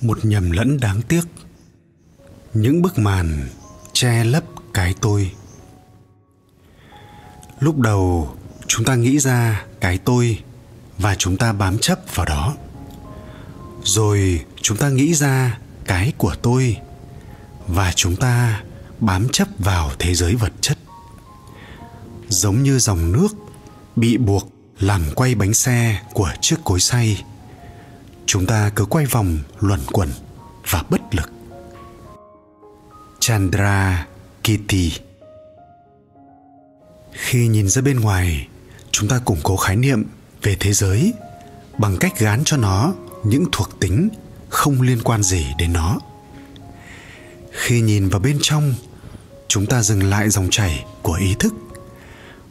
một nhầm lẫn đáng tiếc. Những bức màn che lấp cái tôi. Lúc đầu, chúng ta nghĩ ra cái tôi và chúng ta bám chấp vào đó. Rồi, chúng ta nghĩ ra cái của tôi và chúng ta bám chấp vào thế giới vật chất. Giống như dòng nước bị buộc làm quay bánh xe của chiếc cối xay chúng ta cứ quay vòng, luẩn quẩn và bất lực. Chandra kitty khi nhìn ra bên ngoài, chúng ta củng cố khái niệm về thế giới bằng cách gán cho nó những thuộc tính không liên quan gì đến nó. Khi nhìn vào bên trong, chúng ta dừng lại dòng chảy của ý thức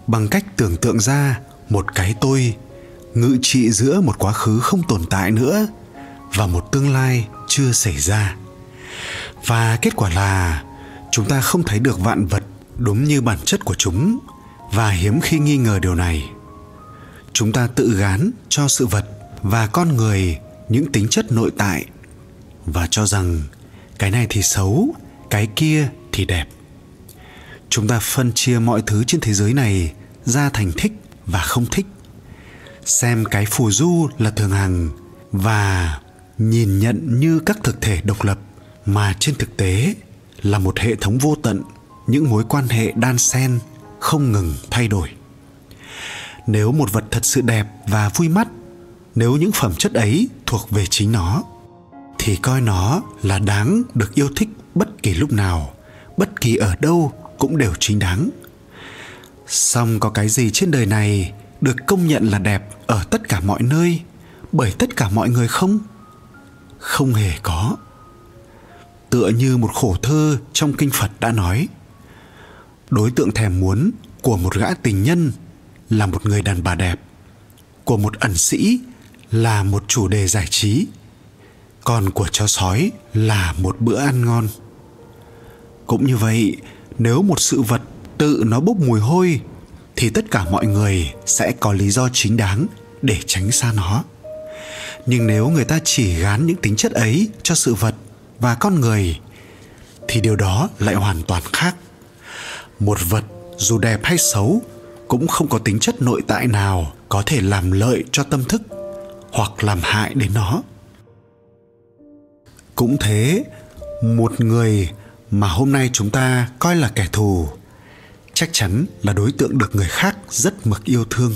bằng cách tưởng tượng ra một cái tôi ngự trị giữa một quá khứ không tồn tại nữa và một tương lai chưa xảy ra. Và kết quả là chúng ta không thấy được vạn vật đúng như bản chất của chúng và hiếm khi nghi ngờ điều này. Chúng ta tự gán cho sự vật và con người những tính chất nội tại và cho rằng cái này thì xấu, cái kia thì đẹp. Chúng ta phân chia mọi thứ trên thế giới này ra thành thích và không thích, xem cái phù du là thường hằng và nhìn nhận như các thực thể độc lập, mà trên thực tế là một hệ thống vô tận, những mối quan hệ đan xen không ngừng thay đổi. Nếu một vật thật sự đẹp và vui mắt, nếu những phẩm chất ấy thuộc về chính nó, thì coi nó là đáng được yêu thích bất kỳ lúc nào, bất kỳ ở đâu cũng đều chính đáng. Song có cái gì trên đời này được công nhận là đẹp ở tất cả mọi nơi, bởi tất cả mọi người không? Không hề có. Tựa như một khổ thơ trong kinh phật đã nói, đối tượng thèm muốn của một gã tình nhân là một người đàn bà đẹp, của một ẩn sĩ là một chủ đề giải trí, còn của chó sói là một bữa ăn ngon. Cũng như vậy, nếu một sự vật tự nó bốc mùi hôi, thì tất cả mọi người sẽ có lý do chính đáng để tránh xa nó nhưng nếu người ta chỉ gán những tính chất ấy cho sự vật và con người, thì điều đó lại hoàn toàn khác. Một vật dù đẹp hay xấu cũng không có tính chất nội tại nào có thể làm lợi cho tâm thức hoặc làm hại đến nó. Cũng thế, một người mà hôm nay chúng ta coi là kẻ thù chắc chắn là đối tượng được người khác rất mực yêu thương.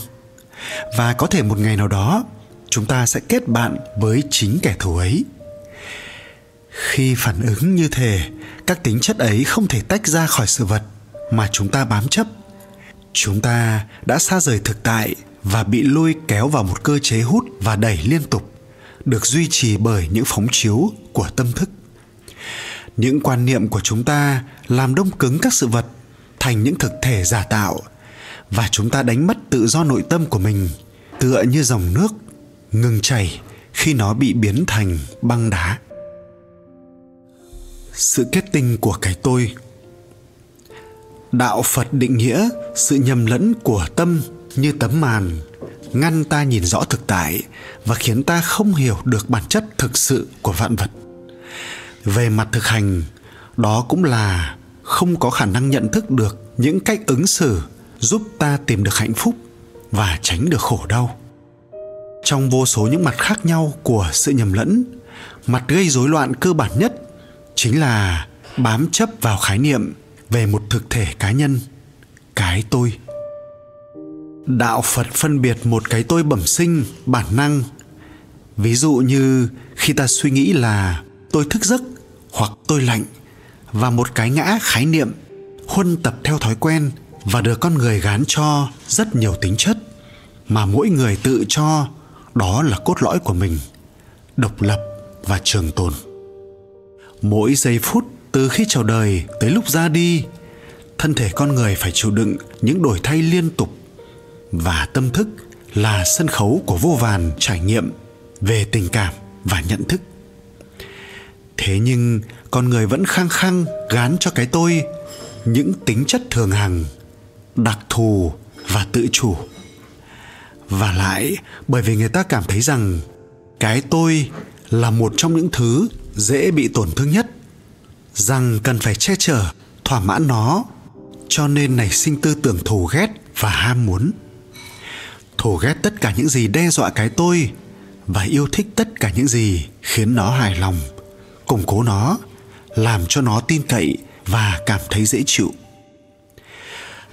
Và có thể một ngày nào đó chúng ta sẽ kết bạn với chính kẻ thù ấy. Khi phản ứng như thế, các tính chất ấy không thể tách ra khỏi sự vật mà chúng ta bám chấp. Chúng ta đã xa rời thực tại và bị lôi kéo vào một cơ chế hút và đẩy liên tục, được duy trì bởi những phóng chiếu của tâm thức. Những quan niệm của chúng ta làm đông cứng các sự vật thành những thực thể giả tạo và chúng ta đánh mất tự do nội tâm của mình, tựa như dòng nước ngừng chảy khi nó bị biến thành băng đá. Sự kết tinh của cái tôi. Đạo phật định nghĩa sự nhầm lẫn của tâm như tấm màn, ngăn ta nhìn rõ thực tại và khiến ta không hiểu được bản chất thực sự của vạn vật. Về mặt thực hành, đó cũng là không có khả năng nhận thức được những cách ứng xử giúp ta tìm được hạnh phúc và tránh được khổ đau trong vô số những mặt khác nhau của sự nhầm lẫn, mặt gây rối loạn cơ bản nhất chính là bám chấp vào khái niệm về một thực thể cá nhân, cái tôi. Đạo phật phân biệt một cái tôi bẩm sinh, bản năng. Ví dụ như khi ta suy nghĩ là tôi thức giấc hoặc tôi lạnh và một cái ngã khái niệm huân tập theo thói quen và được con người gán cho rất nhiều tính chất mà mỗi người tự cho đó là cốt lõi của mình, độc lập và trường tồn. Mỗi giây phút từ khi chào đời tới lúc ra đi, thân thể con người phải chịu đựng những đổi thay liên tục và tâm thức là sân khấu của vô vàn trải nghiệm về tình cảm và nhận thức. Thế nhưng, con người vẫn khăng khăng gán cho cái tôi những tính chất thường hằng, đặc thù và tự chủ và lại, bởi vì người ta cảm thấy rằng cái tôi là một trong những thứ dễ bị tổn thương nhất, rằng cần phải che chở, thỏa mãn nó, cho nên nảy sinh tư tưởng thù ghét và ham muốn. Thù ghét tất cả những gì đe dọa cái tôi và yêu thích tất cả những gì khiến nó hài lòng, củng cố nó, làm cho nó tin cậy và cảm thấy dễ chịu.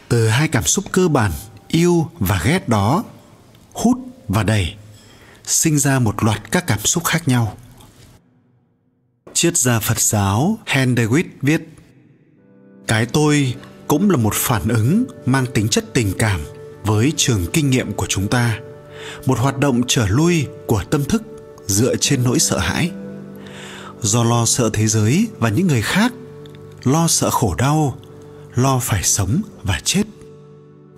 Từ hai cảm xúc cơ bản, yêu và ghét đó hút và đẩy sinh ra một loạt các cảm xúc khác nhau. Triết gia phật giáo hendewit viết, cái tôi cũng là một phản ứng mang tính chất tình cảm với trường kinh nghiệm của chúng ta, một hoạt động trở lui của tâm thức dựa trên nỗi sợ hãi. Do lo sợ thế giới và những người khác, lo sợ khổ đau, lo phải sống và chết,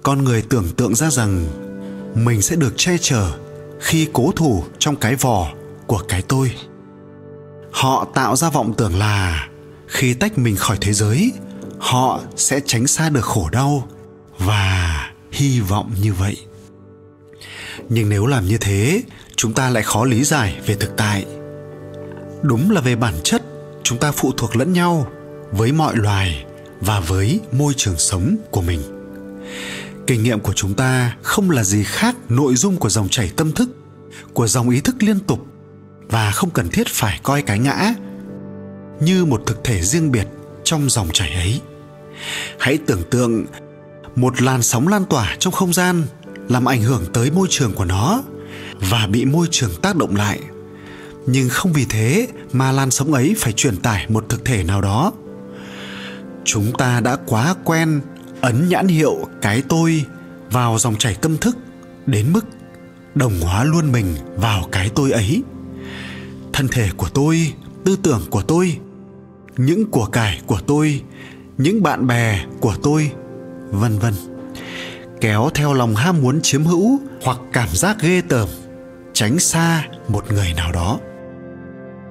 con người tưởng tượng ra rằng mình sẽ được che chở khi cố thủ trong cái vỏ của cái tôi. Họ tạo ra vọng tưởng là khi tách mình khỏi thế giới, họ sẽ tránh xa được khổ đau và hy vọng như vậy. Nhưng nếu làm như thế, chúng ta lại khó lý giải về thực tại. Đúng là về bản chất, chúng ta phụ thuộc lẫn nhau với mọi loài và với môi trường sống của mình kinh nghiệm của chúng ta không là gì khác nội dung của dòng chảy tâm thức, của dòng ý thức liên tục và không cần thiết phải coi cái ngã như một thực thể riêng biệt trong dòng chảy ấy. Hãy tưởng tượng một làn sóng lan tỏa trong không gian làm ảnh hưởng tới môi trường của nó và bị môi trường tác động lại. Nhưng không vì thế mà làn sóng ấy phải truyền tải một thực thể nào đó. Chúng ta đã quá quen ấn nhãn hiệu cái tôi vào dòng chảy tâm thức đến mức đồng hóa luôn mình vào cái tôi ấy. Thân thể của tôi, tư tưởng của tôi, những của cải của tôi, những bạn bè của tôi, vân vân. Kéo theo lòng ham muốn chiếm hữu hoặc cảm giác ghê tởm, tránh xa một người nào đó.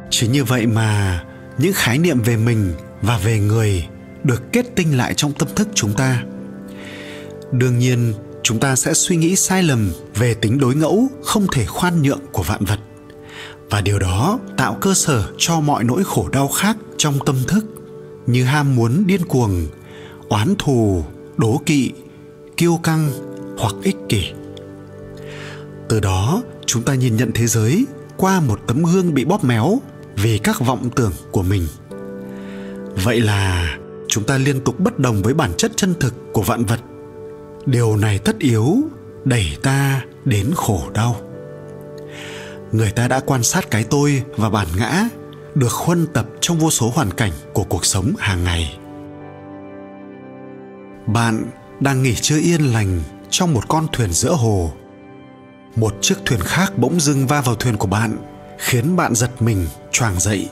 Chỉ như vậy mà những khái niệm về mình và về người được kết tinh lại trong tâm thức chúng ta. Đương nhiên, chúng ta sẽ suy nghĩ sai lầm về tính đối ngẫu không thể khoan nhượng của vạn vật. Và điều đó tạo cơ sở cho mọi nỗi khổ đau khác trong tâm thức, như ham muốn điên cuồng, oán thù, đố kỵ, kiêu căng hoặc ích kỷ. Từ đó, chúng ta nhìn nhận thế giới qua một tấm gương bị bóp méo vì các vọng tưởng của mình. Vậy là chúng ta liên tục bất đồng với bản chất chân thực của vạn vật. Điều này tất yếu, đẩy ta đến khổ đau. Người ta đã quan sát cái tôi và bản ngã, được khuân tập trong vô số hoàn cảnh của cuộc sống hàng ngày. Bạn đang nghỉ chưa yên lành trong một con thuyền giữa hồ. Một chiếc thuyền khác bỗng dưng va vào thuyền của bạn, khiến bạn giật mình choàng dậy.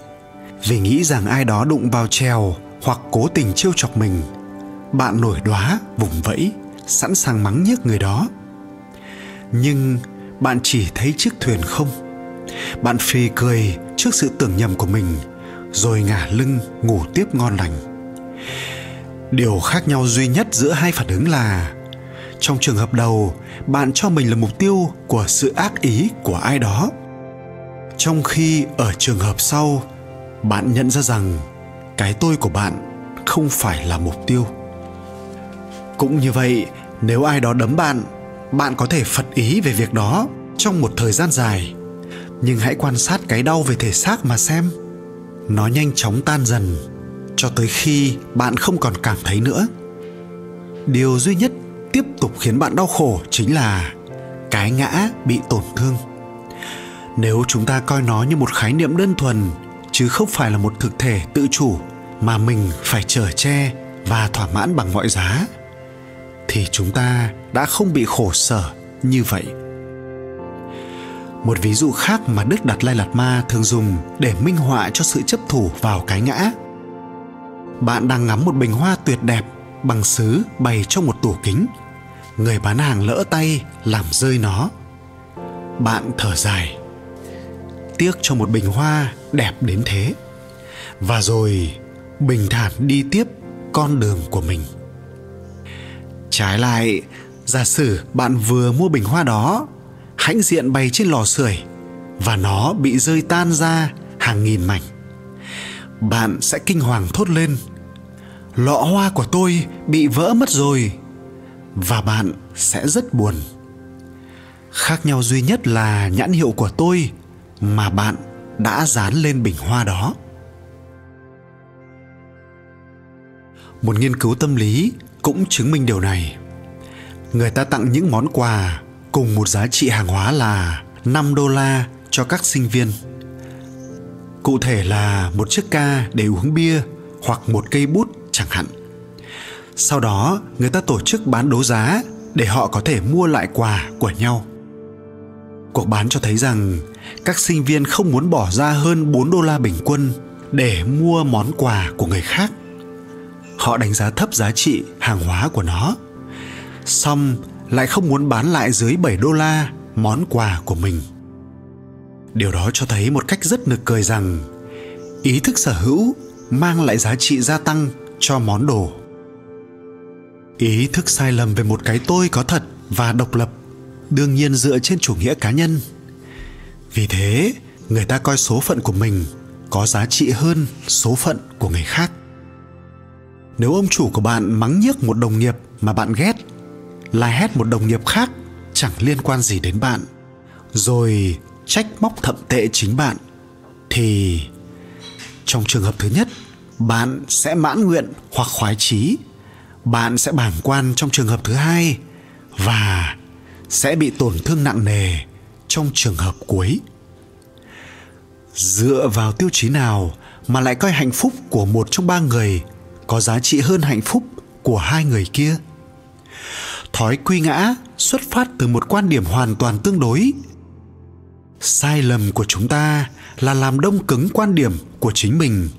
Vì nghĩ rằng ai đó đụng vào chèo hoặc cố tình trêu chọc mình, bạn nổi đóa vùng vẫy, sẵn sàng mắng nhiếc người đó. Nhưng bạn chỉ thấy chiếc thuyền không. Bạn phì cười trước sự tưởng nhầm của mình, rồi ngả lưng ngủ tiếp ngon lành. Điều khác nhau duy nhất giữa hai phản ứng là, trong trường hợp đầu, bạn cho mình là mục tiêu của sự ác ý của ai đó. Trong khi ở trường hợp sau, bạn nhận ra rằng cái tôi của bạn không phải là mục tiêu. Cũng như vậy, nếu ai đó đấm bạn bạn có thể phật ý về việc đó trong một thời gian dài. Nhưng hãy quan sát cái đau về thể xác mà xem. Nó nhanh chóng tan dần, cho tới khi bạn không còn cảm thấy nữa. Điều duy nhất tiếp tục khiến bạn đau khổ chính là cái ngã bị tổn thương. Nếu chúng ta coi nó như một khái niệm đơn thuần chứ không phải là một thực thể tự chủ mà mình phải chở che và thỏa mãn bằng mọi giá, thì chúng ta đã không bị khổ sở như vậy. Một ví dụ khác mà đức đặt lai lạt ma thường dùng để minh họa cho sự chấp thủ vào cái ngã. Bạn đang ngắm một bình hoa tuyệt đẹp bằng sứ bày trong một tủ kính. Người bán hàng lỡ tay làm rơi nó. Bạn thở dài. Tiếc cho một bình hoa đẹp đến thế. Và rồi, bình thản đi tiếp con đường của mình. Trái lại, giả sử bạn vừa mua bình hoa đó, hãnh diện bày trên lò sưởi và nó bị rơi tan ra hàng nghìn mảnh, bạn sẽ kinh hoàng thốt lên, lọ hoa của tôi bị vỡ mất rồi. Và bạn sẽ rất buồn. Khác nhau duy nhất là nhãn hiệu của tôi mà bạn đã dán lên bình hoa đó một nghiên cứu tâm lý cũng chứng minh điều này người ta tặng những món quà cùng một giá trị hàng hóa là 5 đô la cho các sinh viên. Cụ thể là một chiếc ca để uống bia hoặc một cây bút chẳng hạn. Sau đó, người ta tổ chức bán đấu giá để họ có thể mua lại quà của nhau. Cuộc bán cho thấy rằng các sinh viên không muốn bỏ ra hơn 4 đô la bình quân để mua món quà của người khác. Họ đánh giá thấp giá trị hàng hóa của nó. Xong, lại không muốn bán lại dưới 7 đô la món quà của mình. Điều đó cho thấy một cách rất nực cười rằng ý thức sở hữu mang lại giá trị gia tăng cho món đồ. Ý thức sai lầm về một cái tôi có thật và độc lập đương nhiên dựa trên chủ nghĩa cá nhân. Vì thế, người ta coi số phận của mình có giá trị hơn số phận của người khác. Nếu ông chủ của bạn mắng nhiếc một đồng nghiệp mà bạn ghét la hét một đồng nghiệp khác chẳng liên quan gì đến bạn rồi trách móc thậm tệ chính bạn thì trong trường hợp thứ nhất bạn sẽ mãn nguyện hoặc khoái chí bạn sẽ bảng quan trong trường hợp thứ hai và sẽ bị tổn thương nặng nề trong trường hợp cuối. Dựa vào tiêu chí nào mà lại coi hạnh phúc của một trong ba người có giá trị hơn hạnh phúc của hai người kia? Thói quy ngã xuất phát từ một quan điểm hoàn toàn tương đối. Sai lầm của chúng ta là làm đông cứng quan điểm của chính mình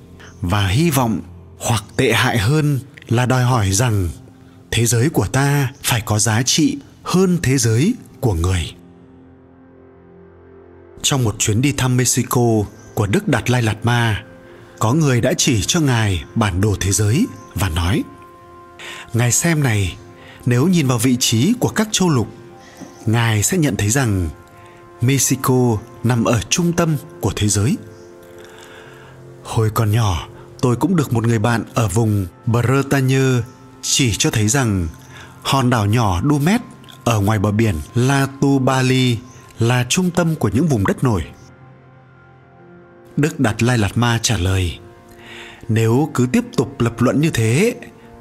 và hy vọng hoặc tệ hại hơn là đòi hỏi rằng thế giới của ta phải có giá trị hơn thế giới của người trong một chuyến đi thăm mexico của đức đạt lai lạt ma, có người đã chỉ cho ngài bản đồ thế giới và nói, ngài xem này, nếu nhìn vào vị trí của các châu lục, ngài sẽ nhận thấy rằng mexico nằm ở trung tâm của thế giới. Hồi còn nhỏ, tôi cũng được một người bạn ở vùng bretagne chỉ cho thấy rằng hòn đảo nhỏ dumet ở ngoài bờ biển la tubali là trung tâm của những vùng đất nổi. Đức đặt lai lạt ma trả lời, nếu cứ tiếp tục lập luận như thế,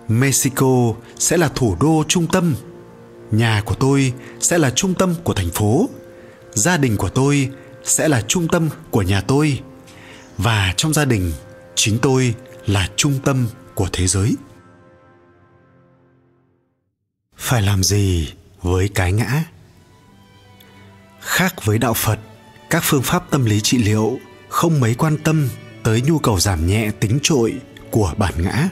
mexico sẽ là thủ đô trung tâm. Nhà của tôi sẽ là trung tâm của thành phố. Gia đình của tôi sẽ là trung tâm của nhà tôi. Và trong gia đình, chính tôi là trung tâm của thế giới. Phải làm gì với cái ngã? Khác với đạo phật, các phương pháp tâm lý trị liệu không mấy quan tâm tới nhu cầu giảm nhẹ tính trội của bản ngã.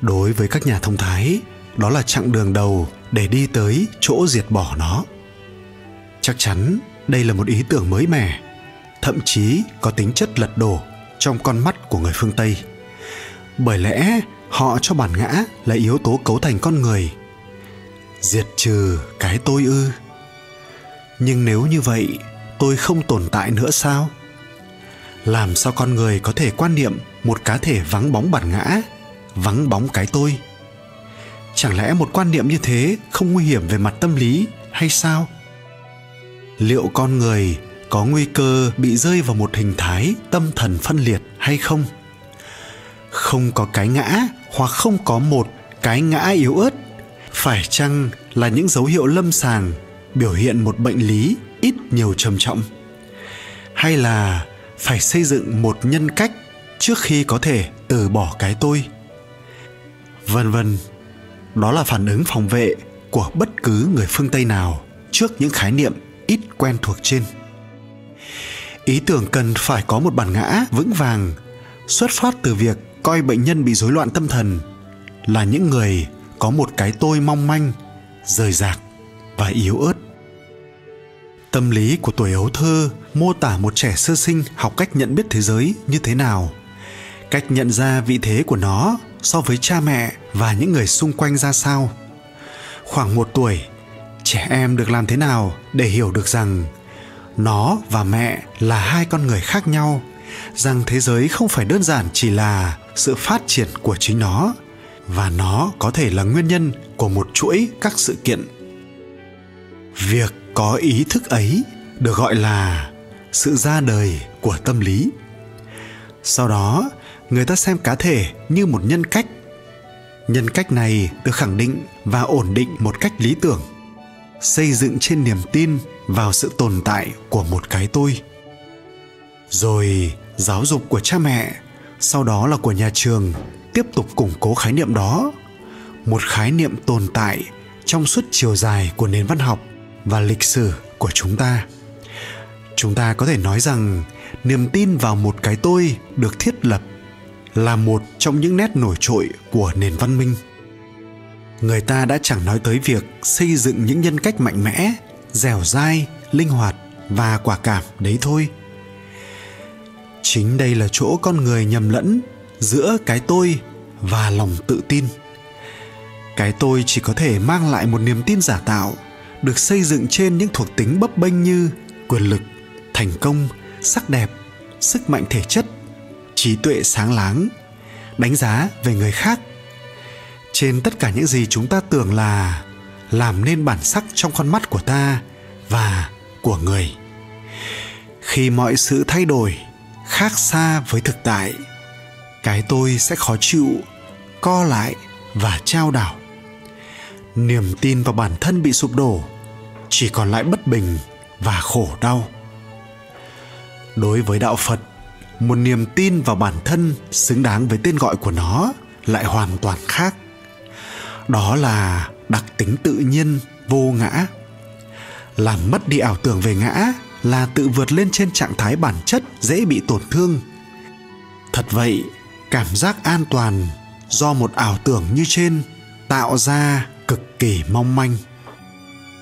Đối với các nhà thông thái, đó là chặng đường đầu để đi tới chỗ diệt bỏ nó. Chắc chắn đây là một ý tưởng mới mẻ, thậm chí có tính chất lật đổ trong con mắt của người phương tây. Bởi lẽ họ cho bản ngã là yếu tố cấu thành con người, diệt trừ cái tôi ư nhưng nếu như vậy, tôi không tồn tại nữa sao? Làm sao con người có thể quan niệm một cá thể vắng bóng bản ngã, vắng bóng cái tôi? Chẳng lẽ một quan niệm như thế không nguy hiểm về mặt tâm lý hay sao? Liệu con người có nguy cơ bị rơi vào một hình thái tâm thần phân liệt hay không? Không có cái ngã hoặc không có một cái ngã yếu ớt, phải chăng là những dấu hiệu lâm sàng biểu hiện một bệnh lý ít nhiều trầm trọng. Hay là phải xây dựng một nhân cách trước khi có thể từ bỏ cái tôi? Vân vân, đó là phản ứng phòng vệ của bất cứ người phương tây nào trước những khái niệm ít quen thuộc trên. Ý tưởng cần phải có một bản ngã vững vàng, xuất phát từ việc coi bệnh nhân bị rối loạn tâm thần là những người có một cái tôi mong manh, rời rạc và yếu ớt. Tâm lý của tuổi ấu thơ mô tả một trẻ sơ sinh học cách nhận biết thế giới như thế nào. Cách nhận ra vị thế của nó so với cha mẹ và những người xung quanh ra sao. Khoảng một tuổi, trẻ em được làm thế nào để hiểu được rằng nó và mẹ là hai con người khác nhau, rằng thế giới không phải đơn giản chỉ là sự phát triển của chính nó và nó có thể là nguyên nhân của một chuỗi các sự kiện việc có ý thức ấy được gọi là sự ra đời của tâm lý. Sau đó, người ta xem cá thể như một nhân cách. Nhân cách này được khẳng định và ổn định một cách lý tưởng, xây dựng trên niềm tin vào sự tồn tại của một cái tôi. Rồi, giáo dục của cha mẹ, sau đó là của nhà trường, tiếp tục củng cố khái niệm đó. Một khái niệm tồn tại trong suốt chiều dài của nền văn học và lịch sử của chúng ta. Chúng ta có thể nói rằng niềm tin vào một cái tôi được thiết lập là một trong những nét nổi trội của nền văn minh. Người ta đã chẳng nói tới việc xây dựng những nhân cách mạnh mẽ, dẻo dai, linh hoạt và quả cảm đấy thôi. Chính đây là chỗ con người nhầm lẫn giữa cái tôi và lòng tự tin. Cái tôi chỉ có thể mang lại một niềm tin giả tạo được xây dựng trên những thuộc tính bấp bênh như quyền lực, thành công, sắc đẹp, sức mạnh thể chất, trí tuệ sáng láng, đánh giá về người khác. Trên tất cả những gì chúng ta tưởng là làm nên bản sắc trong con mắt của ta và của người. Khi mọi sự thay đổi, khác xa với thực tại, cái tôi sẽ khó chịu, co lại và trao đảo niềm tin vào bản thân bị sụp đổ, chỉ còn lại bất bình và khổ đau. Đối với đạo phật, một niềm tin vào bản thân xứng đáng với tên gọi của nó lại hoàn toàn khác. Đó là đặc tính tự nhiên, vô ngã. Làm mất đi ảo tưởng về ngã là tự vượt lên trên trạng thái bản chất dễ bị tổn thương. Thật vậy, cảm giác an toàn do một ảo tưởng như trên tạo ra kỳ mong manh.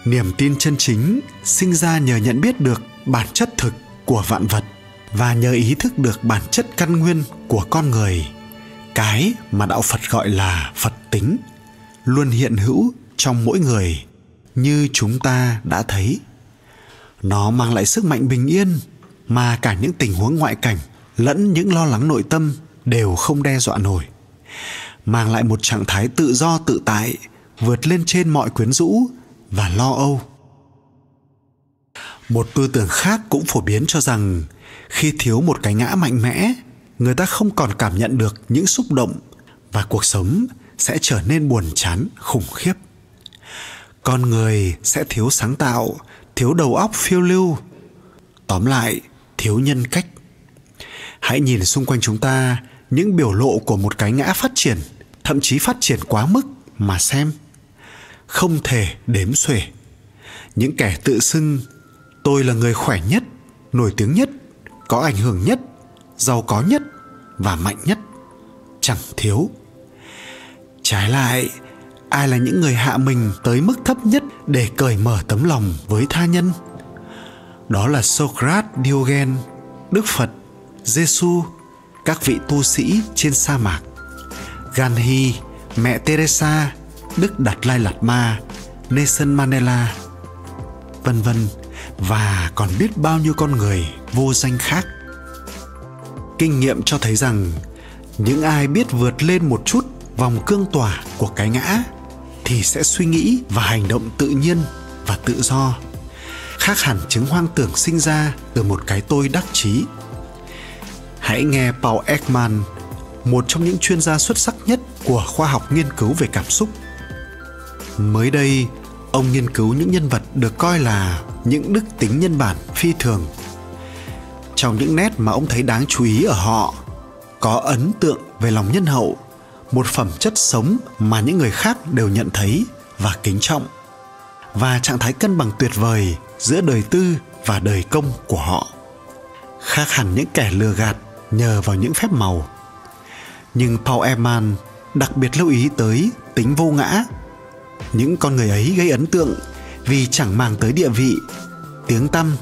Niềm tin chân chính sinh ra nhờ nhận biết được bản chất thực của vạn vật và nhờ ý thức được bản chất căn nguyên của con người. Cái mà đạo phật gọi là phật tính luôn hiện hữu trong mỗi người, như chúng ta đã thấy. Nó mang lại sức mạnh bình yên mà cả những tình huống ngoại cảnh lẫn những lo lắng nội tâm đều không đe dọa nổi, mang lại một trạng thái tự do tự tại vượt lên trên mọi quyến rũ và lo âu. Một tư tưởng khác cũng phổ biến cho rằng khi thiếu một cái ngã mạnh mẽ, người ta không còn cảm nhận được những xúc động và cuộc sống sẽ trở nên buồn chán, khủng khiếp. Con người sẽ thiếu sáng tạo, thiếu đầu óc phiêu lưu. Tóm lại, thiếu nhân cách. Hãy nhìn xung quanh chúng ta, những biểu lộ của một cái ngã phát triển, thậm chí phát triển quá mức mà xem không thể đếm xuể. Những kẻ tự xưng tôi là người khỏe nhất, nổi tiếng nhất, có ảnh hưởng nhất, giàu có nhất và mạnh nhất chẳng thiếu. Trái lại, ai là những người hạ mình tới mức thấp nhất để cởi mở tấm lòng với tha nhân? Đó là socrates, diogen, đức phật giêsu các vị tu sĩ trên sa mạc gandhi mẹ teresa đức đạt lai lạt ma, nelson mandela, vân vân. Và còn biết bao nhiêu con người vô danh khác. Kinh nghiệm cho thấy rằng những ai biết vượt lên một chút vòng cương tỏa của cái ngã thì sẽ suy nghĩ và hành động tự nhiên và tự do. Khác hẳn chứng hoang tưởng sinh ra từ một cái tôi đắc chí. Hãy nghe Paul Ekman, một trong những chuyên gia xuất sắc nhất của khoa học nghiên cứu về cảm xúc mới đây, ông nghiên cứu những nhân vật được coi là những đức tính nhân bản, phi thường. Trong những nét mà ông thấy đáng chú ý ở họ, có ấn tượng về lòng nhân hậu, một phẩm chất sống mà những người khác đều nhận thấy và kính trọng, và trạng thái cân bằng tuyệt vời giữa đời tư và đời công của họ. Khác hẳn những kẻ lừa gạt nhờ vào những phép màu. Nhưng Paul Eman đặc biệt lưu ý tới tính vô ngã những con người ấy gây ấn tượng vì chẳng mang tới địa vị. Tiếng tăm,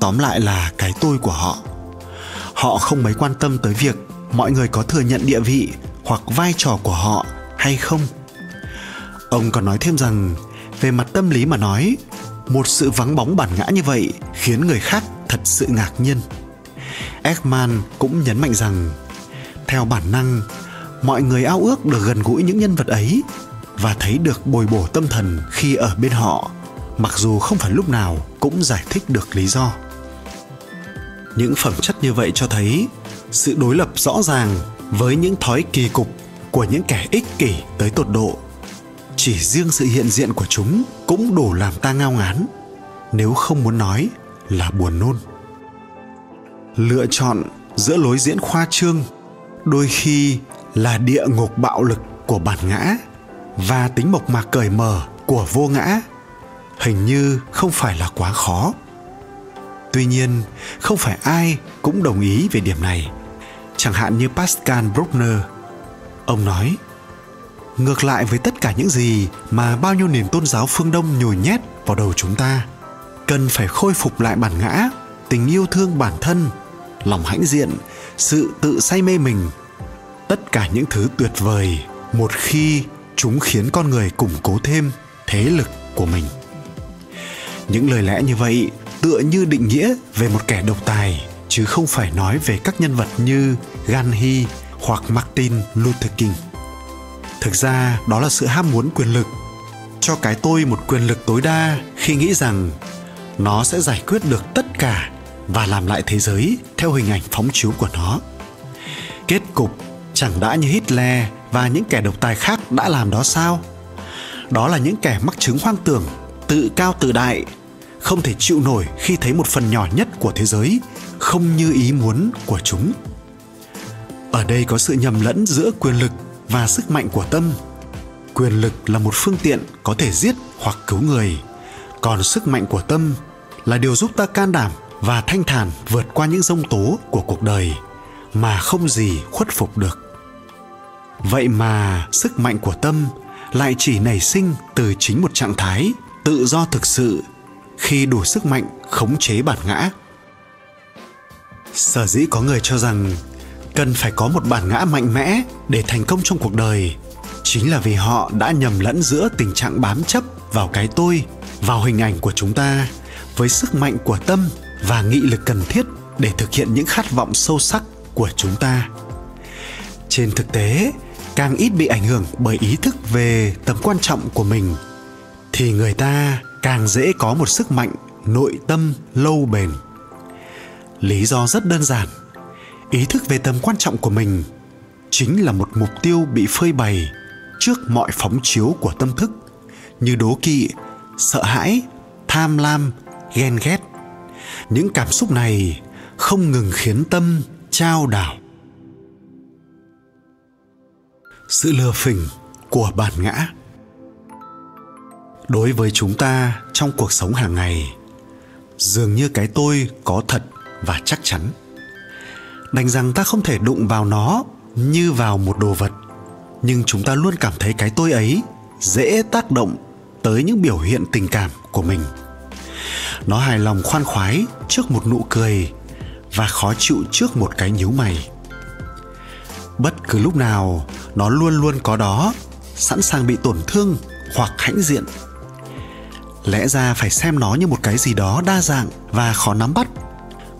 tóm lại là cái tôi của họ. Họ không mấy quan tâm tới việc mọi người có thừa nhận địa vị hoặc vai trò của họ hay không. Ông còn nói thêm rằng, về mặt tâm lý mà nói, một sự vắng bóng bản ngã như vậy khiến người khác thật sự ngạc nhiên. Ekman cũng nhấn mạnh rằng, theo bản năng, mọi người ao ước được gần gũi những nhân vật ấy và thấy được bồi bổ tâm thần khi ở bên họ, mặc dù không phải lúc nào cũng giải thích được lý do. Những phẩm chất như vậy cho thấy sự đối lập rõ ràng với những thói kỳ cục của những kẻ ích kỷ tới tột độ. Chỉ riêng sự hiện diện của chúng cũng đủ làm ta ngao ngán, nếu không muốn nói là buồn nôn. Lựa chọn giữa lối diễn khoa trương, đôi khi là địa ngục bạo lực của bản ngã và tính mộc mạc cởi mở của vô ngã hình như không phải là quá khó. Tuy nhiên, không phải ai cũng đồng ý về điểm này. Chẳng hạn như pascal bruckner, ông nói, ngược lại với tất cả những gì mà bao nhiêu nền tôn giáo phương đông nhồi nhét vào đầu chúng ta, cần phải khôi phục lại bản ngã, tình yêu thương bản thân, lòng hãnh diện, sự tự say mê mình, tất cả những thứ tuyệt vời một khi chúng khiến con người củng cố thêm thế lực của mình những lời lẽ như vậy tựa như định nghĩa về một kẻ độc tài, chứ không phải nói về các nhân vật như Gandhi hoặc Martin Luther King. Thực ra, đó là sự ham muốn quyền lực cho cái tôi một quyền lực tối đa khi nghĩ rằng nó sẽ giải quyết được tất cả và làm lại thế giới theo hình ảnh phóng chiếu của nó. Kết cục chẳng đã như Hitler và những kẻ độc tài khác đã làm đó sao? Đó là những kẻ mắc chứng hoang tưởng, tự cao tự đại, không thể chịu nổi khi thấy một phần nhỏ nhất của thế giới không như ý muốn của chúng. Ở đây có sự nhầm lẫn giữa quyền lực và sức mạnh của tâm. Quyền lực là một phương tiện có thể giết hoặc cứu người, còn sức mạnh của tâm là điều giúp ta can đảm và thanh thản vượt qua những dông tố của cuộc đời mà không gì khuất phục được vậy mà sức mạnh của tâm lại chỉ nảy sinh từ chính một trạng thái tự do thực sự khi đủ sức mạnh khống chế bản ngã. Sở dĩ có người cho rằng cần phải có một bản ngã mạnh mẽ để thành công trong cuộc đời chính là vì họ đã nhầm lẫn giữa tình trạng bám chấp vào cái tôi, vào hình ảnh của chúng ta với sức mạnh của tâm và nghị lực cần thiết để thực hiện những khát vọng sâu sắc của chúng ta. Trên thực tế càng ít bị ảnh hưởng bởi ý thức về tầm quan trọng của mình, thì người ta càng dễ có một sức mạnh nội tâm lâu bền. Lý do rất đơn giản, ý thức về tầm quan trọng của mình chính là một mục tiêu bị phơi bày trước mọi phóng chiếu của tâm thức, như đố kỵ, sợ hãi, tham lam, ghen ghét. Những cảm xúc này không ngừng khiến tâm trao đảo sự lừa phỉnh của bản ngã. Đối với chúng ta trong cuộc sống hàng ngày, dường như cái tôi có thật và chắc chắn. Đành rằng ta không thể đụng vào nó như vào một đồ vật, nhưng chúng ta luôn cảm thấy cái tôi ấy dễ tác động tới những biểu hiện tình cảm của mình. Nó hài lòng khoan khoái trước một nụ cười và khó chịu trước một cái nhíu mày bất cứ lúc nào, nó luôn luôn có đó, sẵn sàng bị tổn thương hoặc hãnh diện. Lẽ ra phải xem nó như một cái gì đó đa dạng và khó nắm bắt.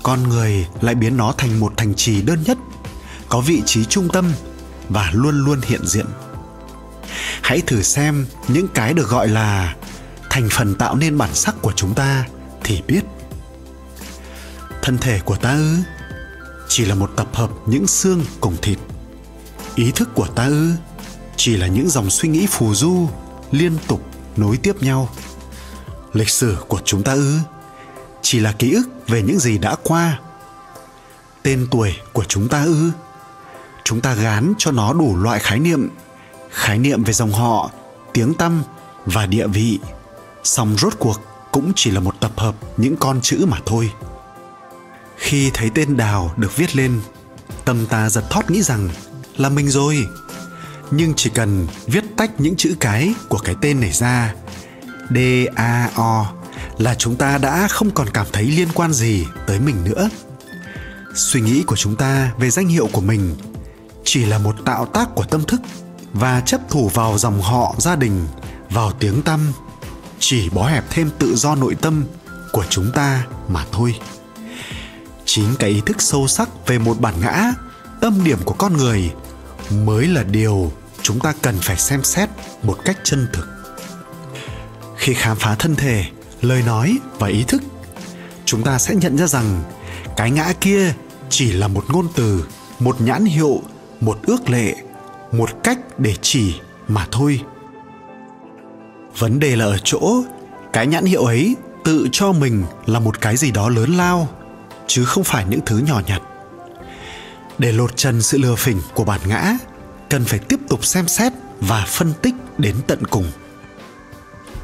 Con người lại biến nó thành một thành trì đơn nhất, có vị trí trung tâm và luôn luôn hiện diện. Hãy thử xem những cái được gọi là thành phần tạo nên bản sắc của chúng ta thì biết. Thân thể của ta ư? Chỉ là một tập hợp những xương cùng thịt ý thức của ta ư? Chỉ là những dòng suy nghĩ phù du, liên tục nối tiếp nhau. Lịch sử của chúng ta ư? Chỉ là ký ức về những gì đã qua. Tên tuổi của chúng ta ư? Chúng ta gán cho nó đủ loại khái niệm. Khái niệm về dòng họ, tiếng tăm và địa vị. Song rốt cuộc cũng chỉ là một tập hợp những con chữ mà thôi. Khi thấy tên đào được viết lên, tâm ta giật thót nghĩ rằng là mình rồi. Nhưng chỉ cần viết tách những chữ cái của cái tên này ra, d a o, là chúng ta đã không còn cảm thấy liên quan gì tới mình nữa. Suy nghĩ của chúng ta về danh hiệu của mình chỉ là một tạo tác của tâm thức và chấp thủ vào dòng họ gia đình, vào tiếng tăm, chỉ bó hẹp thêm tự do nội tâm của chúng ta mà thôi. Chính cái ý thức sâu sắc về một bản ngã, tâm điểm của con người mới là điều chúng ta cần phải xem xét một cách chân thực. Khi khám phá thân thể, lời nói và ý thức, chúng ta sẽ nhận ra rằng cái ngã kia chỉ là một ngôn từ, một nhãn hiệu, một ước lệ, một cách để chỉ mà thôi. Vấn đề là ở chỗ cái nhãn hiệu ấy tự cho mình là một cái gì đó lớn lao, chứ không phải những thứ nhỏ nhặt để lột trần sự lừa phỉnh của bản ngã, cần phải tiếp tục xem xét và phân tích đến tận cùng.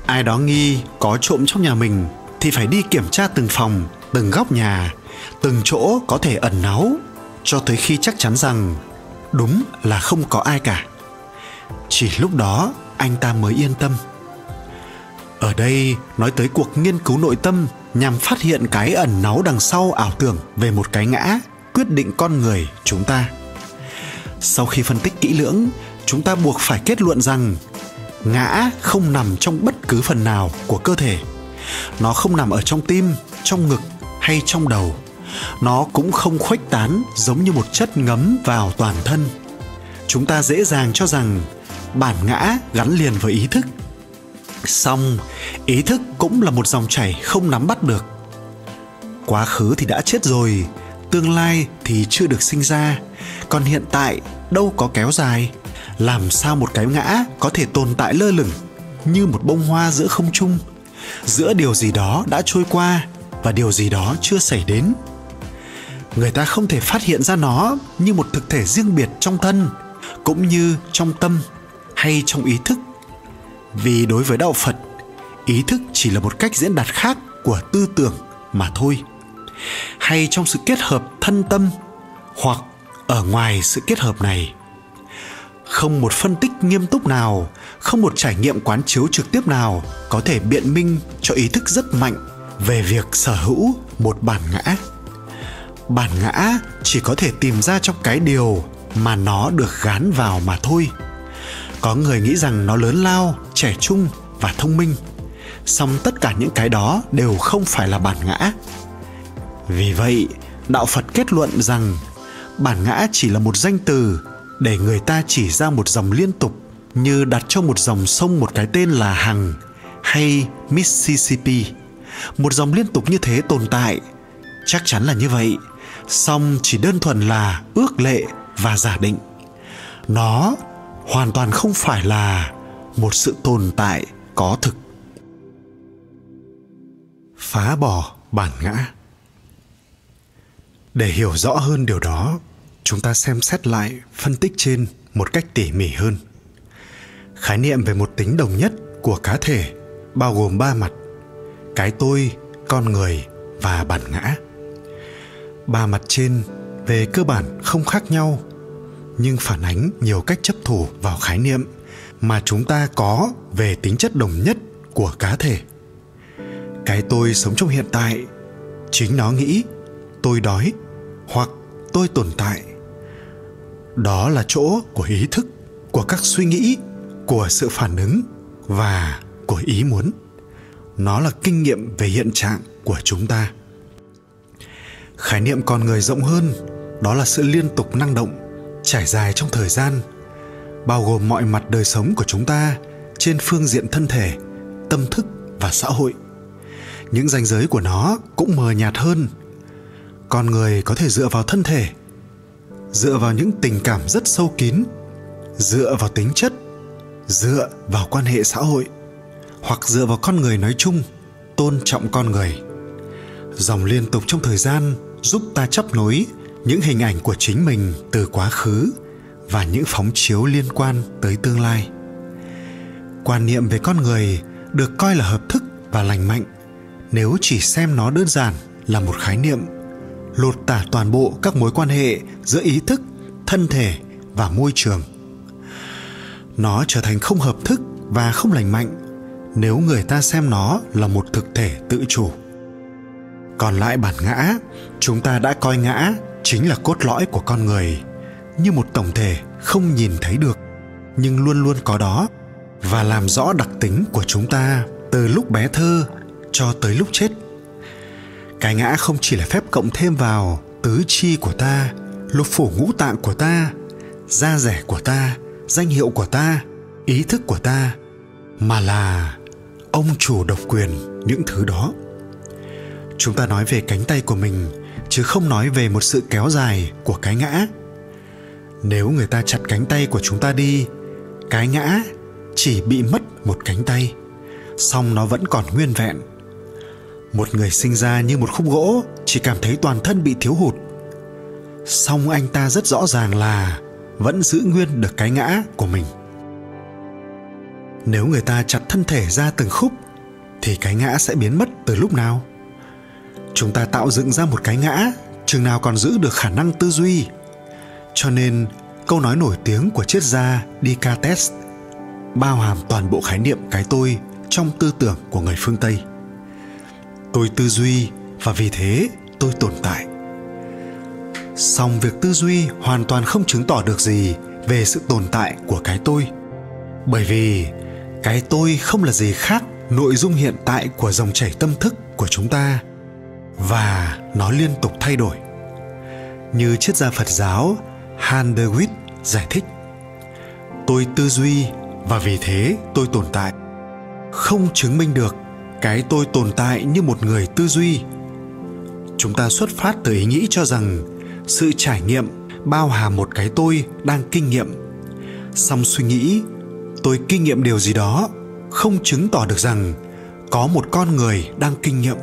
Ai đó nghi có trộm trong nhà mình thì phải đi kiểm tra từng phòng, từng góc nhà, từng chỗ có thể ẩn náu, cho tới khi chắc chắn rằng đúng là không có ai cả. Chỉ lúc đó anh ta mới yên tâm. Ở đây nói tới cuộc nghiên cứu nội tâm nhằm phát hiện cái ẩn náu đằng sau ảo tưởng về một cái ngã quyết định con người chúng ta. Sau khi phân tích kỹ lưỡng, chúng ta buộc phải kết luận rằng ngã không nằm trong bất cứ phần nào của cơ thể. Nó không nằm ở trong tim, trong ngực hay trong đầu. Nó cũng không khuếch tán giống như một chất ngấm vào toàn thân. Chúng ta dễ dàng cho rằng bản ngã gắn liền với ý thức. Song, ý thức cũng là một dòng chảy không nắm bắt được. Quá khứ thì đã chết rồi tương lai thì chưa được sinh ra. Còn hiện tại, đâu có kéo dài. Làm sao một cái ngã có thể tồn tại lơ lửng như một bông hoa giữa không trung? Giữa điều gì đó đã trôi qua và điều gì đó chưa xảy đến. Người ta không thể phát hiện ra nó như một thực thể riêng biệt trong thân, cũng như trong tâm hay trong ý thức. Vì đối với đạo phật, ý thức chỉ là một cách diễn đạt khác của tư tưởng mà thôi hay trong sự kết hợp thân tâm hoặc ở ngoài sự kết hợp này. Không một phân tích nghiêm túc nào, không một trải nghiệm quán chiếu trực tiếp nào có thể biện minh cho ý thức rất mạnh về việc sở hữu một bản ngã. Bản ngã chỉ có thể tìm ra trong cái điều mà nó được gán vào mà thôi. Có người nghĩ rằng nó lớn lao, trẻ trung và thông minh, song tất cả những cái đó đều không phải là bản ngã vì vậy, đạo phật kết luận rằng, bản ngã chỉ là một danh từ để người ta chỉ ra một dòng liên tục như đặt cho một dòng sông một cái tên là hằng hay mississippi. Một dòng liên tục như thế tồn tại, chắc chắn là như vậy, song chỉ đơn thuần là ước lệ và giả định. Nó hoàn toàn không phải là một sự tồn tại có thực. Phá bỏ bản ngã để hiểu rõ hơn điều đó, chúng ta xem xét lại, phân tích trên một cách tỉ mỉ hơn. Khái niệm về một tính đồng nhất của cá thể bao gồm ba mặt, cái tôi, con người và bản ngã. Ba mặt trên về cơ bản không khác nhau, nhưng phản ánh nhiều cách chấp thủ vào khái niệm mà chúng ta có về tính chất đồng nhất của cá thể. Cái tôi sống trong hiện tại, chính nó nghĩ, tôi đói hoặc tôi tồn tại. Đó là chỗ của ý thức, của các suy nghĩ, của sự phản ứng và của ý muốn. Nó là kinh nghiệm về hiện trạng của chúng ta. Khái niệm con người rộng hơn, đó là sự liên tục năng động, trải dài trong thời gian, bao gồm mọi mặt đời sống của chúng ta trên phương diện thân thể, tâm thức và xã hội. Những ranh giới của nó cũng mờ nhạt hơn con người có thể dựa vào thân thể, dựa vào những tình cảm rất sâu kín, dựa vào tính chất, dựa vào quan hệ xã hội, hoặc dựa vào con người nói chung, tôn trọng con người. Dòng liên tục trong thời gian giúp ta chấp nối những hình ảnh của chính mình từ quá khứ và những phóng chiếu liên quan tới tương lai. Quan niệm về con người được coi là hợp thức và lành mạnh, nếu chỉ xem nó đơn giản là một khái niệm lột tả toàn bộ các mối quan hệ giữa ý thức, thân thể và môi trường. Nó trở thành không hợp thức và không lành mạnh nếu người ta xem nó là một thực thể tự chủ. Còn lại bản ngã, chúng ta đã coi ngã chính là cốt lõi của con người, như một tổng thể không nhìn thấy được, nhưng luôn luôn có đó và làm rõ đặc tính của chúng ta từ lúc bé thơ cho tới lúc chết cái ngã không chỉ là phép cộng thêm vào tứ chi của ta, lục phủ ngũ tạng của ta, da rẻ của ta, danh hiệu của ta, ý thức của ta, mà là ông chủ độc quyền, những thứ đó. Chúng ta nói về cánh tay của mình, chứ không nói về một sự kéo dài của cái ngã. Nếu người ta chặt cánh tay của chúng ta đi, cái ngã chỉ bị mất một cánh tay, song nó vẫn còn nguyên vẹn một người sinh ra như một khúc gỗ, chỉ cảm thấy toàn thân bị thiếu hụt. Song anh ta rất rõ ràng là vẫn giữ nguyên được cái ngã của mình. Nếu người ta chặt thân thể ra từng khúc, thì cái ngã sẽ biến mất từ lúc nào? Chúng ta tạo dựng ra một cái ngã, chừng nào còn giữ được khả năng tư duy. Cho nên, câu nói nổi tiếng của triết gia Descartes bao hàm toàn bộ khái niệm cái tôi trong tư tưởng của người phương Tây. Tôi tư duy và vì thế tôi tồn tại. Song việc tư duy hoàn toàn không chứng tỏ được gì về sự tồn tại của cái tôi. Bởi vì cái tôi không là gì khác nội dung hiện tại của dòng chảy tâm thức của chúng ta, và nó liên tục thay đổi. Như triết gia Phật giáo Han de Witt giải thích, tôi tư duy và vì thế tôi tồn tại, không chứng minh được cái tôi tồn tại như một người tư duy. Chúng ta xuất phát từ ý nghĩ cho rằng sự trải nghiệm bao hàm một cái tôi đang kinh nghiệm. Song suy nghĩ, tôi kinh nghiệm điều gì đó không chứng tỏ được rằng có một con người đang kinh nghiệm.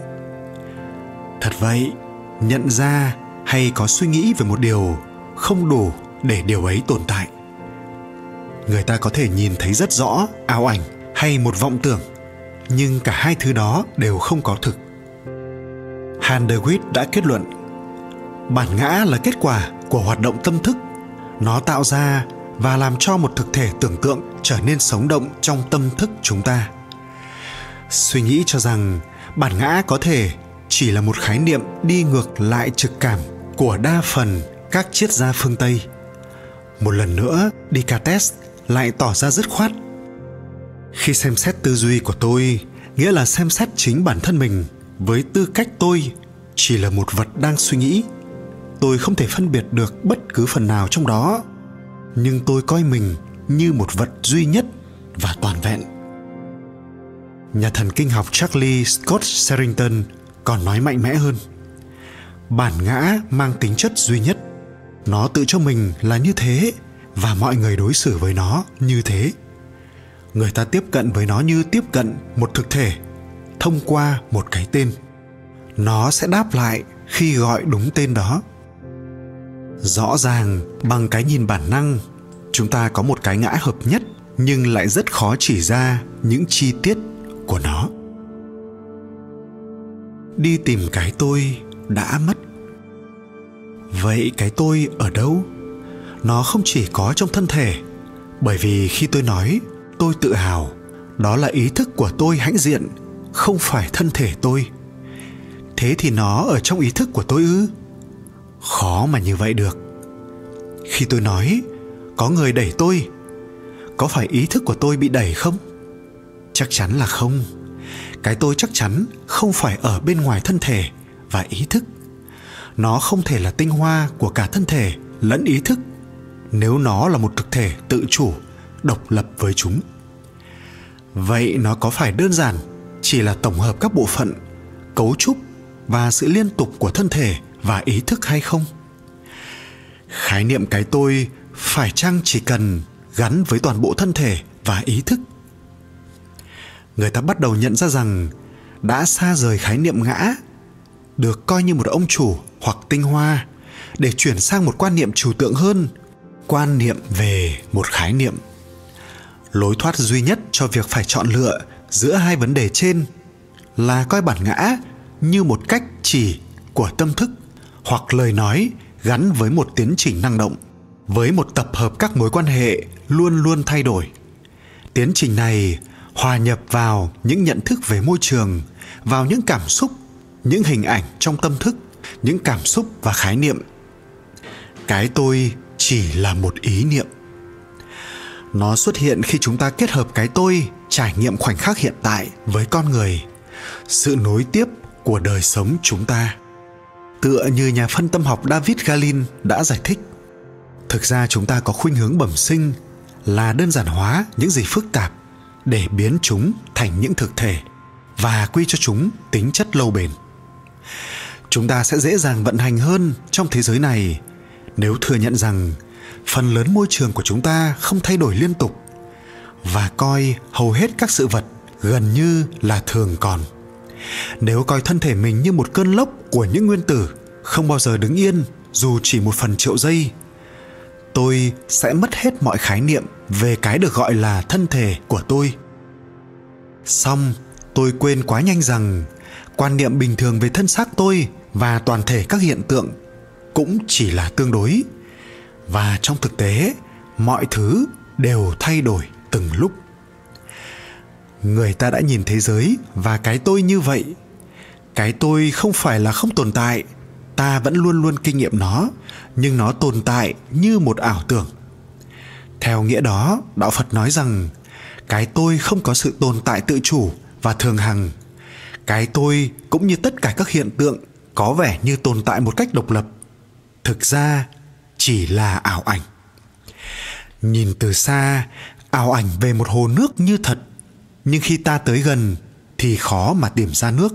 Thật vậy, nhận ra hay có suy nghĩ về một điều không đủ để điều ấy tồn tại. Người ta có thể nhìn thấy rất rõ ảo ảnh hay một vọng tưởng nhưng cả hai thứ đó đều không có thực. Handewitt đã kết luận, bản ngã là kết quả của hoạt động tâm thức. Nó tạo ra và làm cho một thực thể tưởng tượng trở nên sống động trong tâm thức chúng ta. Suy nghĩ cho rằng bản ngã có thể chỉ là một khái niệm đi ngược lại trực cảm của đa phần các triết gia phương tây. Một lần nữa, Descartes lại tỏ ra dứt khoát khi xem xét tư duy của tôi, nghĩa là xem xét chính bản thân mình với tư cách tôi chỉ là một vật đang suy nghĩ. Tôi không thể phân biệt được bất cứ phần nào trong đó, nhưng tôi coi mình như một vật duy nhất và toàn vẹn. Nhà thần kinh học charlie scott sherrington còn nói mạnh mẽ hơn, bản ngã mang tính chất duy nhất. Nó tự cho mình là như thế và mọi người đối xử với nó như thế người ta tiếp cận với nó như tiếp cận một thực thể, thông qua một cái tên. Nó sẽ đáp lại khi gọi đúng tên đó. Rõ ràng, bằng cái nhìn bản năng, chúng ta có một cái ngã hợp nhất, nhưng lại rất khó chỉ ra những chi tiết của nó. Đi tìm cái tôi đã mất. Vậy cái tôi ở đâu? Nó không chỉ có trong thân thể, bởi vì khi tôi nói tôi tự hào. Đó là ý thức của tôi hãnh diện, không phải thân thể tôi. Thế thì nó ở trong ý thức của tôi ư? Khó mà như vậy được. Khi tôi nói, có người đẩy tôi, có phải ý thức của tôi bị đẩy không? Chắc chắn là không. Cái tôi chắc chắn không phải ở bên ngoài thân thể và ý thức. Nó không thể là tinh hoa của cả thân thể lẫn ý thức. Nếu nó là một thực thể tự chủ độc lập với chúng. Vậy nó có phải đơn giản chỉ là tổng hợp các bộ phận, cấu trúc và sự liên tục của thân thể và ý thức hay không? Khái niệm cái tôi phải chăng chỉ cần gắn với toàn bộ thân thể và ý thức? Người ta bắt đầu nhận ra rằng đã xa rời khái niệm ngã được coi như một ông chủ hoặc tinh hoa để chuyển sang một quan niệm trừu tượng hơn, quan niệm về một khái niệm lối thoát duy nhất cho việc phải chọn lựa giữa hai vấn đề trên là coi bản ngã như một cách chỉ của tâm thức hoặc lời nói gắn với một tiến trình năng động. Với một tập hợp các mối quan hệ luôn luôn thay đổi, tiến trình này hòa nhập vào những nhận thức về môi trường, vào những cảm xúc, những hình ảnh trong tâm thức, những cảm xúc và khái niệm. Cái tôi chỉ là một ý niệm nó xuất hiện khi chúng ta kết hợp cái tôi trải nghiệm khoảnh khắc hiện tại với con người, sự nối tiếp của đời sống chúng ta. Tựa như nhà phân tâm học david galin đã giải thích, thực ra chúng ta có khuynh hướng bẩm sinh là đơn giản hóa những gì phức tạp để biến chúng thành những thực thể và quy cho chúng tính chất lâu bền. Chúng ta sẽ dễ dàng vận hành hơn trong thế giới này nếu thừa nhận rằng phần lớn môi trường của chúng ta không thay đổi liên tục. Và coi hầu hết các sự vật gần như là thường còn. Nếu coi thân thể mình như một cơn lốc của những nguyên tử, không bao giờ đứng yên dù chỉ một phần triệu giây, tôi sẽ mất hết mọi khái niệm về cái được gọi là thân thể của tôi. Xong, tôi quên quá nhanh rằng quan niệm bình thường về thân xác tôi và toàn thể các hiện tượng cũng chỉ là tương đối và trong thực tế, mọi thứ đều thay đổi từng lúc. Người ta đã nhìn thế giới và cái tôi như vậy. Cái tôi không phải là không tồn tại, ta vẫn luôn luôn kinh nghiệm nó, nhưng nó tồn tại như một ảo tưởng. Theo nghĩa đó, đạo phật nói rằng, cái tôi không có sự tồn tại tự chủ và thường hằng. Cái tôi cũng như tất cả các hiện tượng có vẻ như tồn tại một cách độc lập. Thực ra chỉ là ảo ảnh. Nhìn từ xa, ảo ảnh về một hồ nước như thật, nhưng khi ta tới gần thì khó mà tìm ra nước.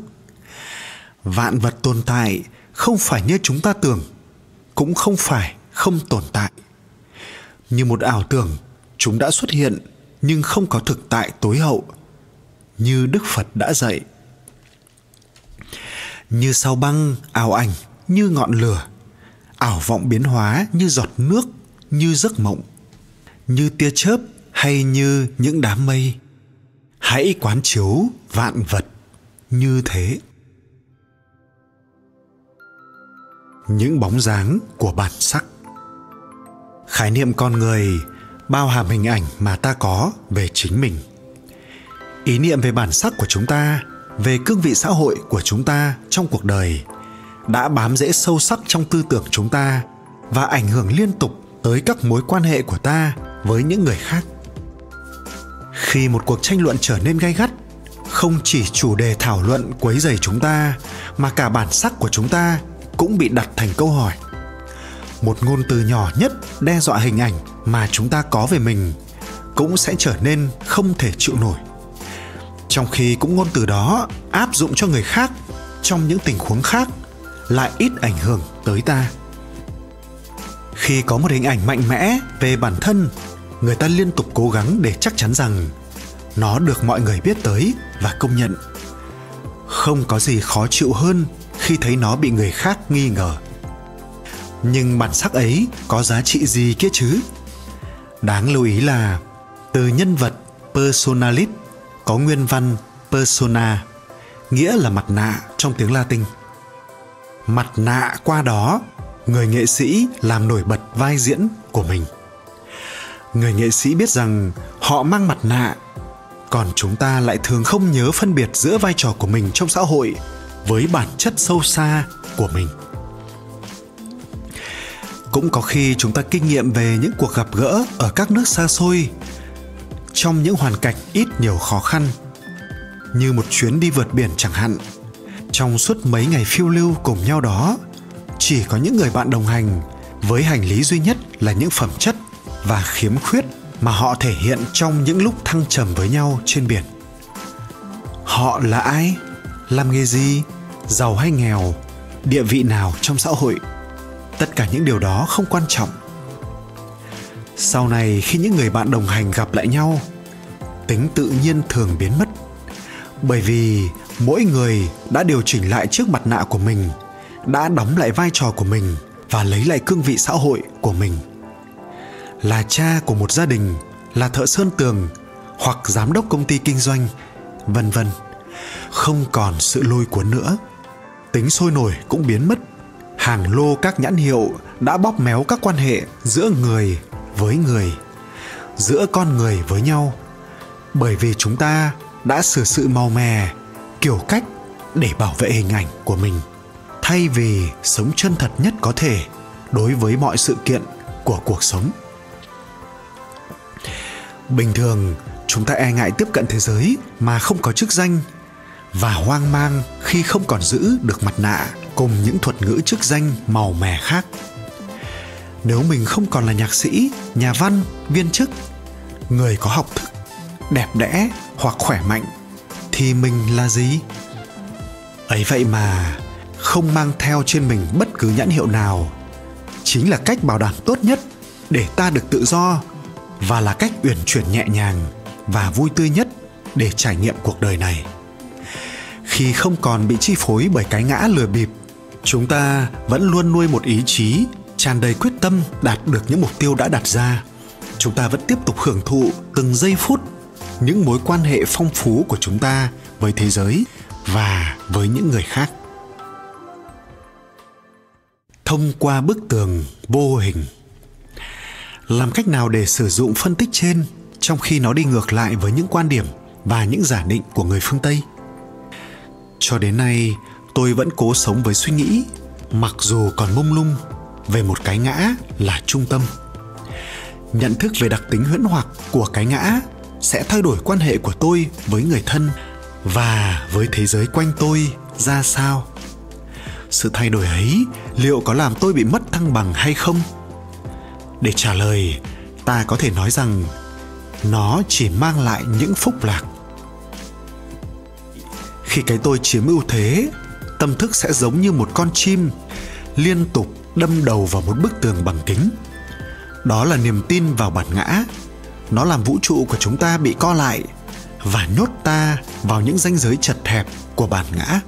Vạn vật tồn tại không phải như chúng ta tưởng, cũng không phải không tồn tại. Như một ảo tưởng, chúng đã xuất hiện, nhưng không có thực tại tối hậu, như đức phật đã dạy. Như sao băng, ảo ảnh, như ngọn lửa ảo vọng biến hóa như giọt nước, như giấc mộng, như tia chớp hay như những đám mây. Hãy quán chiếu vạn vật như thế. Những bóng dáng của bản sắc. Khái niệm con người bao hàm hình ảnh mà ta có về chính mình. Ý niệm về bản sắc của chúng ta, về cương vị xã hội của chúng ta trong cuộc đời đã bám rễ sâu sắc trong tư tưởng chúng ta và ảnh hưởng liên tục tới các mối quan hệ của ta với những người khác. Khi một cuộc tranh luận trở nên gay gắt, không chỉ chủ đề thảo luận quấy rầy chúng ta, mà cả bản sắc của chúng ta cũng bị đặt thành câu hỏi. Một ngôn từ nhỏ nhất đe dọa hình ảnh mà chúng ta có về mình cũng sẽ trở nên không thể chịu nổi. Trong khi cũng ngôn từ đó áp dụng cho người khác trong những tình huống khác lại ít ảnh hưởng tới ta. Khi có một hình ảnh mạnh mẽ về bản thân, người ta liên tục cố gắng để chắc chắn rằng nó được mọi người biết tới và công nhận. Không có gì khó chịu hơn khi thấy nó bị người khác nghi ngờ. Nhưng bản sắc ấy có giá trị gì kia chứ? Đáng lưu ý là từ nhân vật personalis có nguyên văn persona, nghĩa là mặt nạ trong tiếng latin mặt nạ qua đó, người nghệ sĩ làm nổi bật vai diễn của mình. Người nghệ sĩ biết rằng họ mang mặt nạ, còn chúng ta lại thường không nhớ phân biệt giữa vai trò của mình trong xã hội với bản chất sâu xa của mình. Cũng có khi chúng ta kinh nghiệm về những cuộc gặp gỡ ở các nước xa xôi, trong những hoàn cảnh ít nhiều khó khăn, như một chuyến đi vượt biển chẳng hạn trong suốt mấy ngày phiêu lưu cùng nhau đó, chỉ có những người bạn đồng hành với hành lý duy nhất là những phẩm chất và khiếm khuyết mà họ thể hiện trong những lúc thăng trầm với nhau trên biển. Họ là ai? Làm nghề gì? Giàu hay nghèo? Địa vị nào trong xã hội? Tất cả những điều đó không quan trọng. Sau này khi những người bạn đồng hành gặp lại nhau, tính tự nhiên thường biến mất. Bởi vì mỗi người đã điều chỉnh lại chiếc mặt nạ của mình, đã đóng lại vai trò của mình và lấy lại cương vị xã hội của mình. Là cha của một gia đình, là thợ sơn tường hoặc giám đốc công ty kinh doanh, vân vân. Không còn sự lôi cuốn nữa. Tính sôi nổi cũng biến mất. Hàng lô các nhãn hiệu đã bóp méo các quan hệ giữa người với người, giữa con người với nhau. Bởi vì chúng ta đã xử sự màu mè kiểu cách để bảo vệ hình ảnh của mình, thay vì sống chân thật nhất có thể đối với mọi sự kiện của cuộc sống. Bình thường, chúng ta e ngại tiếp cận thế giới mà không có chức danh và hoang mang khi không còn giữ được mặt nạ cùng những thuật ngữ chức danh màu mè khác. Nếu mình không còn là nhạc sĩ, nhà văn, viên chức, người có học thức, đẹp đẽ hoặc khỏe mạnh thì mình là gì? Ấy vậy mà, không mang theo trên mình bất cứ nhãn hiệu nào. Chính là cách bảo đảm tốt nhất để ta được tự do, và là cách uyển chuyển nhẹ nhàng và vui tươi nhất để trải nghiệm cuộc đời này. Khi không còn bị chi phối bởi cái ngã lừa bịp, chúng ta vẫn luôn nuôi một ý chí tràn đầy quyết tâm đạt được những mục tiêu đã đặt ra. Chúng ta vẫn tiếp tục hưởng thụ từng giây phút những mối quan hệ phong phú của chúng ta với thế giới và với những người khác. Thông qua bức tường vô hình, làm cách nào để sử dụng phân tích trên trong khi nó đi ngược lại với những quan điểm và những giả định của người phương tây? Cho đến nay, tôi vẫn cố sống với suy nghĩ, mặc dù còn mông lung, về một cái ngã là trung tâm. Nhận thức về đặc tính huyễn hoặc của cái ngã sẽ thay đổi quan hệ của tôi với người thân và với thế giới quanh tôi ra sao? Sự thay đổi ấy liệu có làm tôi bị mất thăng bằng hay không? Để trả lời, ta có thể nói rằng nó chỉ mang lại những phúc lạc. Khi cái tôi chiếm ưu thế, tâm thức sẽ giống như một con chim, liên tục đâm đầu vào một bức tường bằng kính. Đó là niềm tin vào bản ngã nó làm vũ trụ của chúng ta bị co lại và nhốt ta vào những ranh giới chật hẹp của bản ngã.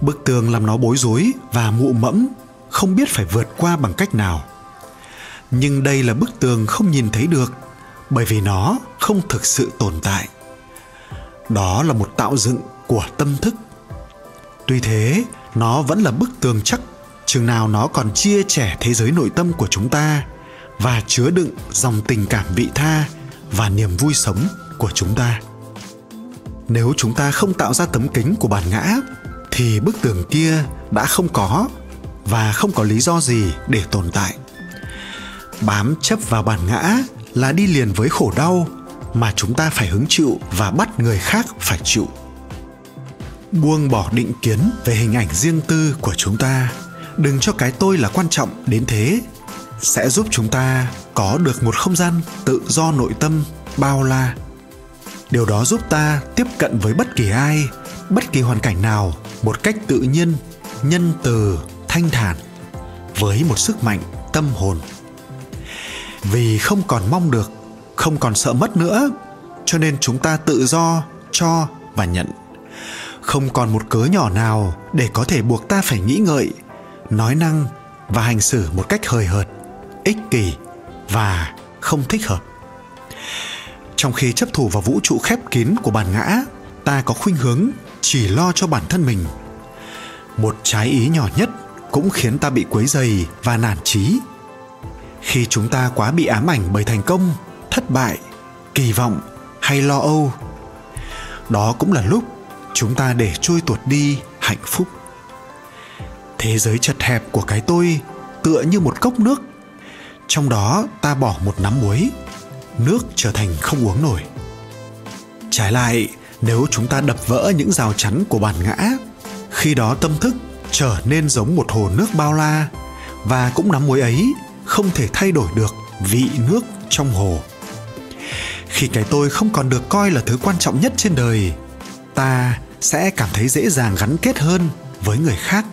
Bức tường làm nó bối rối và mụ mẫm, không biết phải vượt qua bằng cách nào. Nhưng đây là bức tường không nhìn thấy được, bởi vì nó không thực sự tồn tại. Đó là một tạo dựng của tâm thức. Tuy thế, nó vẫn là bức tường chắc. Chừng nào nó còn chia sẻ thế giới nội tâm của chúng ta và chứa đựng dòng tình cảm vị tha và niềm vui sống của chúng ta. Nếu chúng ta không tạo ra tấm kính của bản ngã, thì bức tường kia đã không có và không có lý do gì để tồn tại. Bám chấp vào bản ngã là đi liền với khổ đau mà chúng ta phải hứng chịu và bắt người khác phải chịu. Buông bỏ định kiến về hình ảnh riêng tư của chúng ta. Đừng cho cái tôi là quan trọng đến thế sẽ giúp chúng ta có được một không gian tự do nội tâm bao la. Điều đó giúp ta tiếp cận với bất kỳ ai, bất kỳ hoàn cảnh nào một cách tự nhiên, nhân từ, thanh thản, với một sức mạnh tâm hồn. Vì không còn mong được, không còn sợ mất nữa, cho nên chúng ta tự do, cho và nhận. Không còn một cớ nhỏ nào để có thể buộc ta phải nghĩ ngợi, nói năng và hành xử một cách hời hợt ích kỷ và không thích hợp. Trong khi chấp thủ vào vũ trụ khép kín của bản ngã, ta có khuynh hướng chỉ lo cho bản thân mình. Một trái ý nhỏ nhất cũng khiến ta bị quấy dày và nản trí khi chúng ta quá bị ám ảnh bởi thành công, thất bại, kỳ vọng hay lo âu, đó cũng là lúc chúng ta để trôi tuột đi hạnh phúc. Thế giới chật hẹp của cái tôi tựa như một cốc nước trong đó ta bỏ một nắm muối, nước trở thành không uống nổi. Trái lại, nếu chúng ta đập vỡ những rào chắn của bản ngã, khi đó tâm thức trở nên giống một hồ nước bao la và cũng nắm muối ấy không thể thay đổi được vị nước trong hồ. Khi cái tôi không còn được coi là thứ quan trọng nhất trên đời, ta sẽ cảm thấy dễ dàng gắn kết hơn với người khác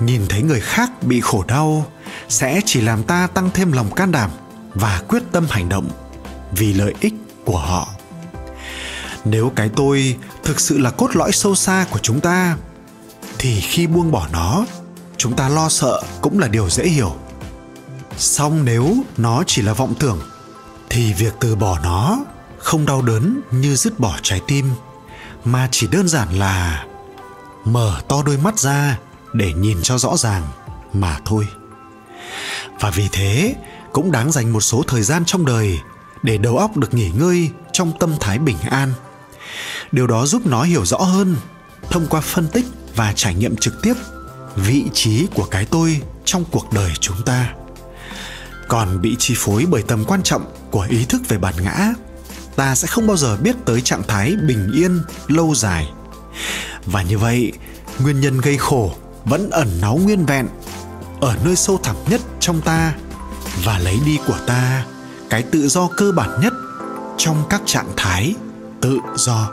nhìn thấy người khác bị khổ đau, sẽ chỉ làm ta tăng thêm lòng can đảm và quyết tâm hành động vì lợi ích của họ. Nếu cái tôi thực sự là cốt lõi sâu xa của chúng ta, thì khi buông bỏ nó, chúng ta lo sợ cũng là điều dễ hiểu. Song nếu nó chỉ là vọng tưởng, thì việc từ bỏ nó không đau đớn như dứt bỏ trái tim, mà chỉ đơn giản là mở to đôi mắt ra để nhìn cho rõ ràng mà thôi. Và vì thế, cũng đáng dành một số thời gian trong đời để đầu óc được nghỉ ngơi trong tâm thái bình an. Điều đó giúp nó hiểu rõ hơn thông qua phân tích và trải nghiệm trực tiếp vị trí của cái tôi trong cuộc đời chúng ta. Còn bị chi phối bởi tầm quan trọng của ý thức về bản ngã, ta sẽ không bao giờ biết tới trạng thái bình yên lâu dài. Và như vậy, nguyên nhân gây khổ vẫn ẩn náu nguyên vẹn ở nơi sâu thẳm nhất trong ta và lấy đi của ta cái tự do cơ bản nhất trong các trạng thái tự do.